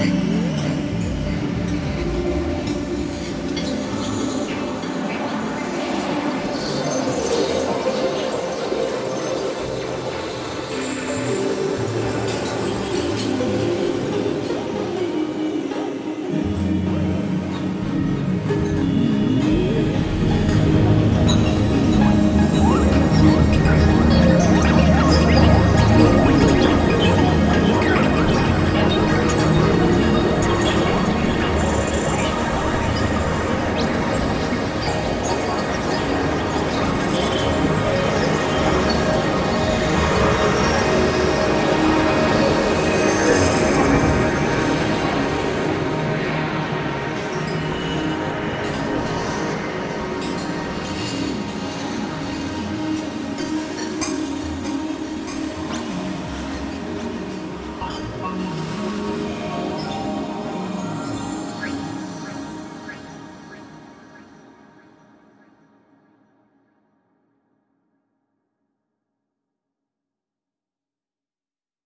Wait.